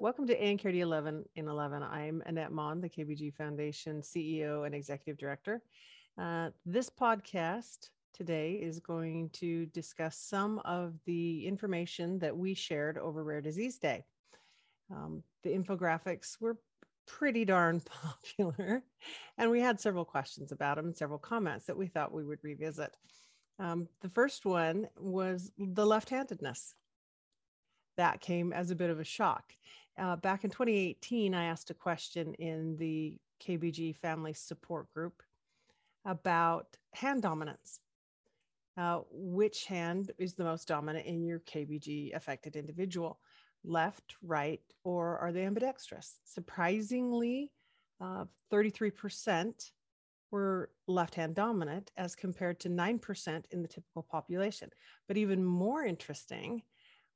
Welcome to ANKRD 11 in 11. I'm Annette Maughan, the KBG Foundation CEO and Executive Director. Uh, this podcast today is going to discuss some of the information that we shared over Rare Disease Day. Um, the infographics were pretty darn popular, and we had several questions about them, several comments that we thought we would revisit. Um, the first one was the left handedness. That came as a bit of a shock. Uh, back in 2018, I asked a question in the KBG Family Support Group about hand dominance. Uh, which hand is the most dominant in your KBG affected individual? Left, right, or are they ambidextrous? Surprisingly, uh, 33% were left hand dominant as compared to 9% in the typical population. But even more interesting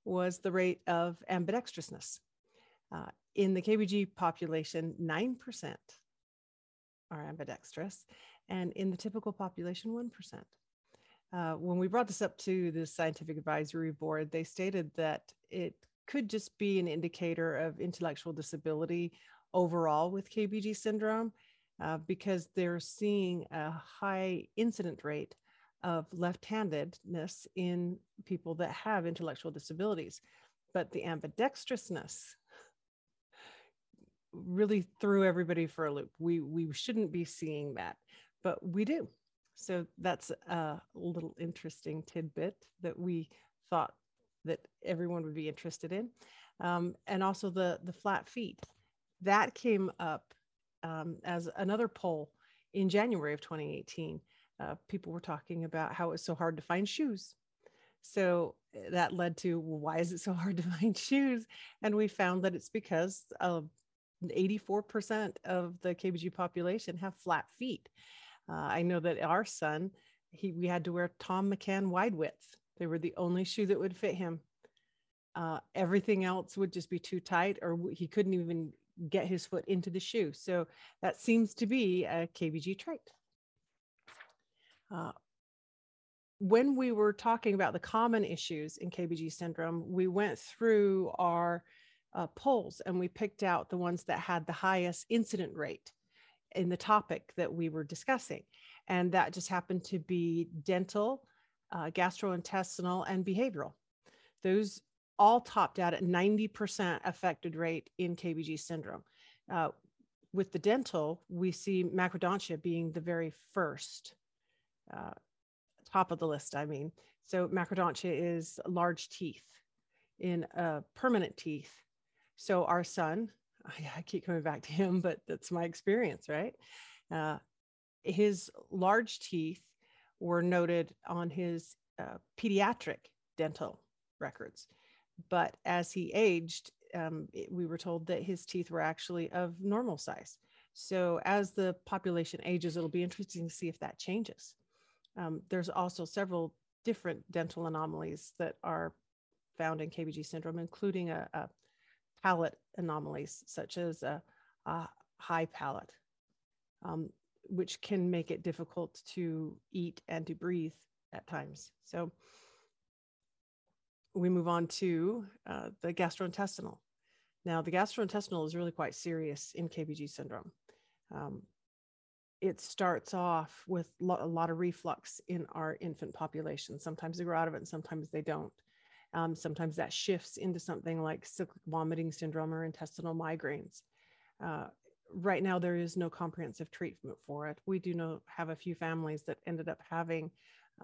was the rate of ambidextrousness. Uh, in the KBG population, 9% are ambidextrous, and in the typical population, 1%. Uh, when we brought this up to the scientific advisory board, they stated that it could just be an indicator of intellectual disability overall with KBG syndrome uh, because they're seeing a high incident rate of left handedness in people that have intellectual disabilities. But the ambidextrousness really threw everybody for a loop. We, we shouldn't be seeing that, but we do. So that's a little interesting tidbit that we thought that everyone would be interested in. Um, and also the, the flat feet. That came up um, as another poll in January of 2018. Uh, people were talking about how it's so hard to find shoes. So eh, that led to well, why is it so hard to find shoes? And we found that it's because uh, 84% of the KBG population have flat feet. Uh, I know that our son, he we had to wear Thom McAn wide width. They were the only shoe that would fit him. Uh, everything else would just be too tight, or he couldn't even get his foot into the shoe. So that seems to be a KBG trait. Uh, when we were talking about the common issues in KBG syndrome, we went through our uh, polls and we picked out the ones that had the highest incident rate in the topic that we were discussing. And that just happened to be dental, uh, gastrointestinal, and behavioral. Those all topped out at 90% affected rate in KBG syndrome. Uh, with the dental, we see macrodontia being the very first, uh, top of the list, I mean. So macrodontia is large teeth in uh, permanent teeth. So our son, I, I, keep coming back to him, but that's my experience, right? Uh, his large teeth were noted on his uh, pediatric dental records. But as he aged, um, it, we were told that his teeth were actually of normal size. So as the population ages, it'll be interesting to see if that changes. Um, there's also several different dental anomalies that are found in KBG syndrome, including a, a palate anomalies such as a, a high palate, um, which can make it difficult to eat and to breathe at times. So we move on to uh, the gastrointestinal. Now, the gastrointestinal is really quite serious in KBG syndrome. Um, it starts off with lo- a lot of reflux in our infant population. Sometimes they grow out of it, and sometimes they don't. Um, sometimes that shifts into something like cyclic vomiting syndrome or intestinal migraines. Uh, right now, there is no comprehensive treatment for it. We do know have a few families that ended up having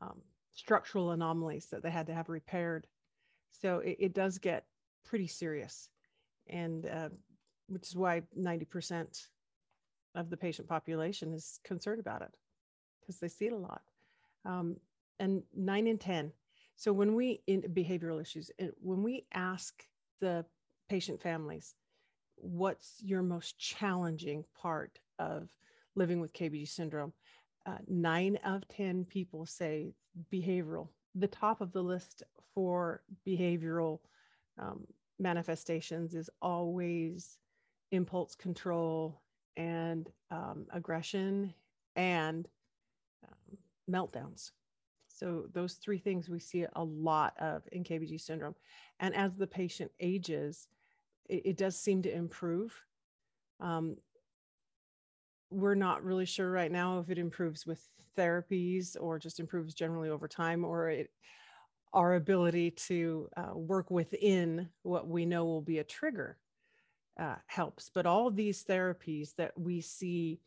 um, structural anomalies that they had to have repaired so it, it does get pretty serious, and uh, which is why 90% of the patient population is concerned about it because they see it a lot. Um, and nine in 10. So when we in behavioral issues, when we ask the patient families, what's your most challenging part of living with KBG syndrome? Uh, nine of 10 people say behavioral the top of the list for behavioral um, manifestations is always impulse control and um, aggression and um, meltdowns. So those three things we see a lot of in KBG syndrome. And as the patient ages, it, it does seem to improve. Um, we're not really sure right now if it improves with therapies or just improves generally over time or it, our ability to uh, work within what we know will be a trigger uh, helps. But all these therapies that we see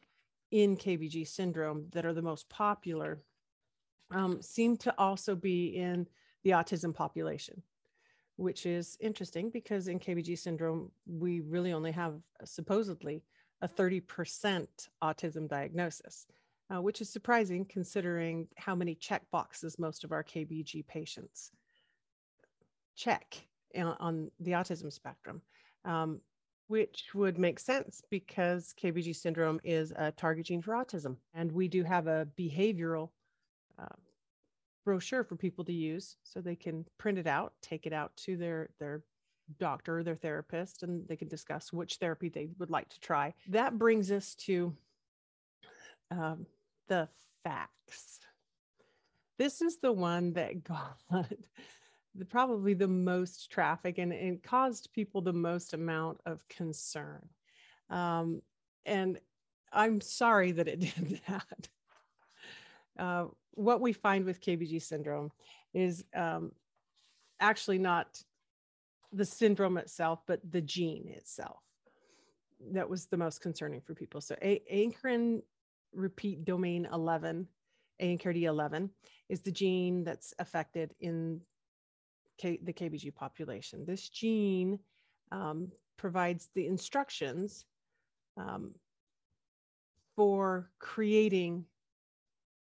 in KBG syndrome that are the most popular um, seem to also be in the autism population, which is interesting because in KBG syndrome, we really only have supposedly a 30% autism diagnosis, uh, which is surprising considering how many check boxes most of our KBG patients check on, the autism spectrum. Um, which would make sense because KBG syndrome is a target gene for autism. And we do have a behavioral uh, brochure for people to use so they can print it out, take it out to their, their doctor or their therapist, and they can discuss which therapy they would like to try. That brings us to um, the facts. This is the one that got the, probably the most traffic and it caused people the most amount of concern. Um, and I'm sorry that it did that. Uh, what we find with KBG syndrome is um, actually not the syndrome itself, but the gene itself. That was the most concerning for people. So, a- ankyrin repeat domain 11, ANKRD11, is the gene that's affected in K- the KBG population. This gene um, provides the instructions um, for creating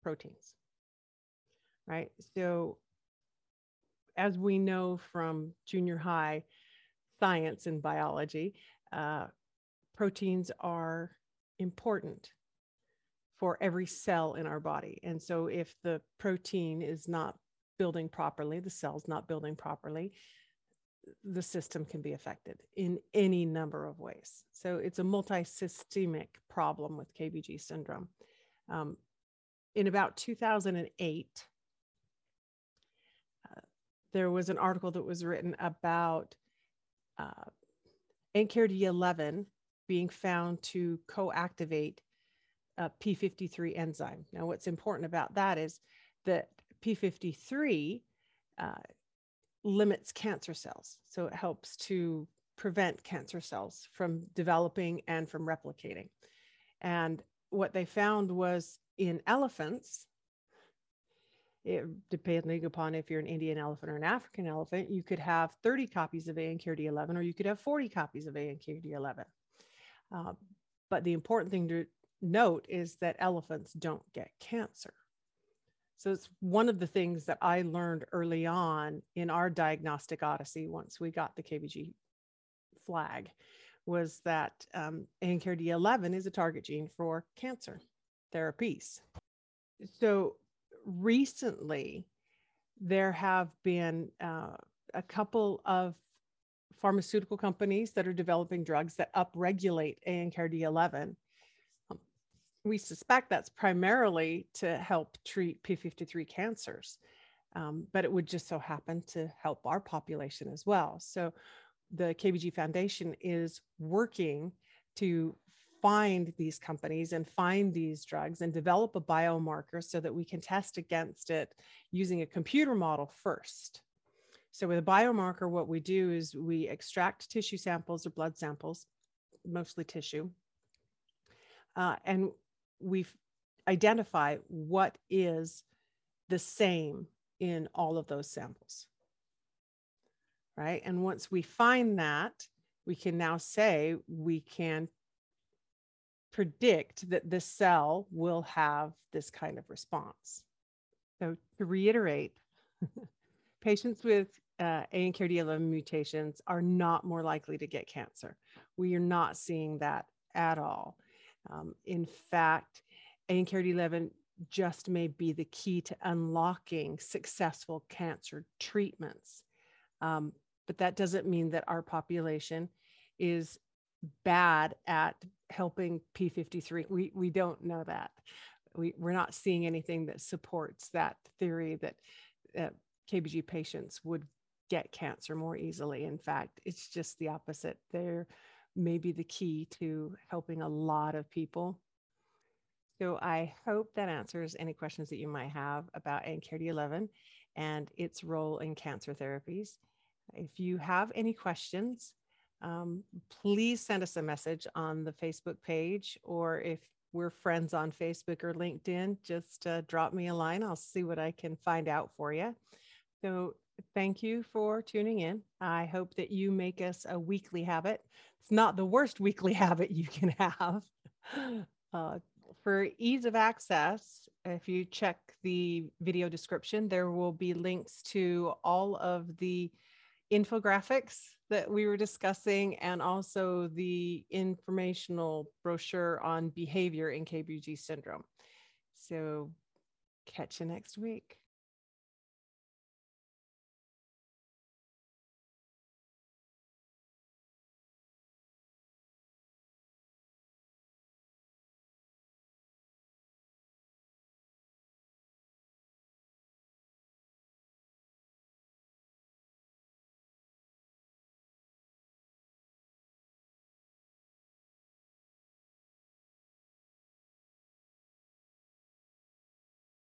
proteins, right? So, as we know from junior high science and biology, uh, proteins are important for every cell in our body. And so, if the protein is not building properly, the cell's not building properly, the system can be affected in any number of ways. So it's a multisystemic problem with KBG syndrome. Um, in about 2008, uh, there was an article that was written about uh, NKRD11 being found to co-activate a P53 enzyme. Now, what's important about that is that P53 uh, limits cancer cells. So it helps to prevent cancer cells from developing and from replicating. And what they found was in elephants, it, depending upon if you're an Indian elephant or an African elephant, you could have 30 copies of ANKRD11 or you could have 40 copies of ANKRD11. Uh, but the important thing to note is that elephants don't get cancer. So it's one of the things that I learned early on in our diagnostic odyssey once we got the KBG flag was that um, ANKRD11 is a target gene for cancer therapies. So recently, there have been uh, a couple of pharmaceutical companies that are developing drugs that upregulate ANKRD11 we suspect that's primarily to help treat P53 cancers, um, but it would just so happen to help our population as well. So the KBG Foundation is working to find these companies and find these drugs and develop a biomarker so that we can test against it using a computer model first. So, with a biomarker, what we do is we extract tissue samples or blood samples, mostly tissue, uh, and we identify what is the same in all of those samples. Right. And once we find that, we can now say we can predict that the cell will have this kind of response. So to reiterate, patients with uh, ANKRD11 mutations are not more likely to get cancer. We are not seeing that at all. Um, in fact, ANKRD11 just may be the key to unlocking successful cancer treatments. Um, but that doesn't mean that our population is bad at helping P53. We, we don't know that. we, we're not seeing anything that supports that theory that uh, KBG patients would get cancer more easily. In fact, it's just the opposite. They're maybe the key to helping a lot of people. So I hope that answers any questions that you might have about ANKRD11 and its role in cancer therapies. If you have any questions, um, please send us a message on the Facebook page, or if we're friends on Facebook or LinkedIn, just uh, drop me a line. I'll see what I can find out for you. So, thank you for tuning in. I hope that you make us a weekly habit. It's not the worst weekly habit you can have. Uh, for ease of access, if you check the video description, there will be links to all of the infographics that we were discussing and also the informational brochure on behavior in KBG syndrome. So catch you next week.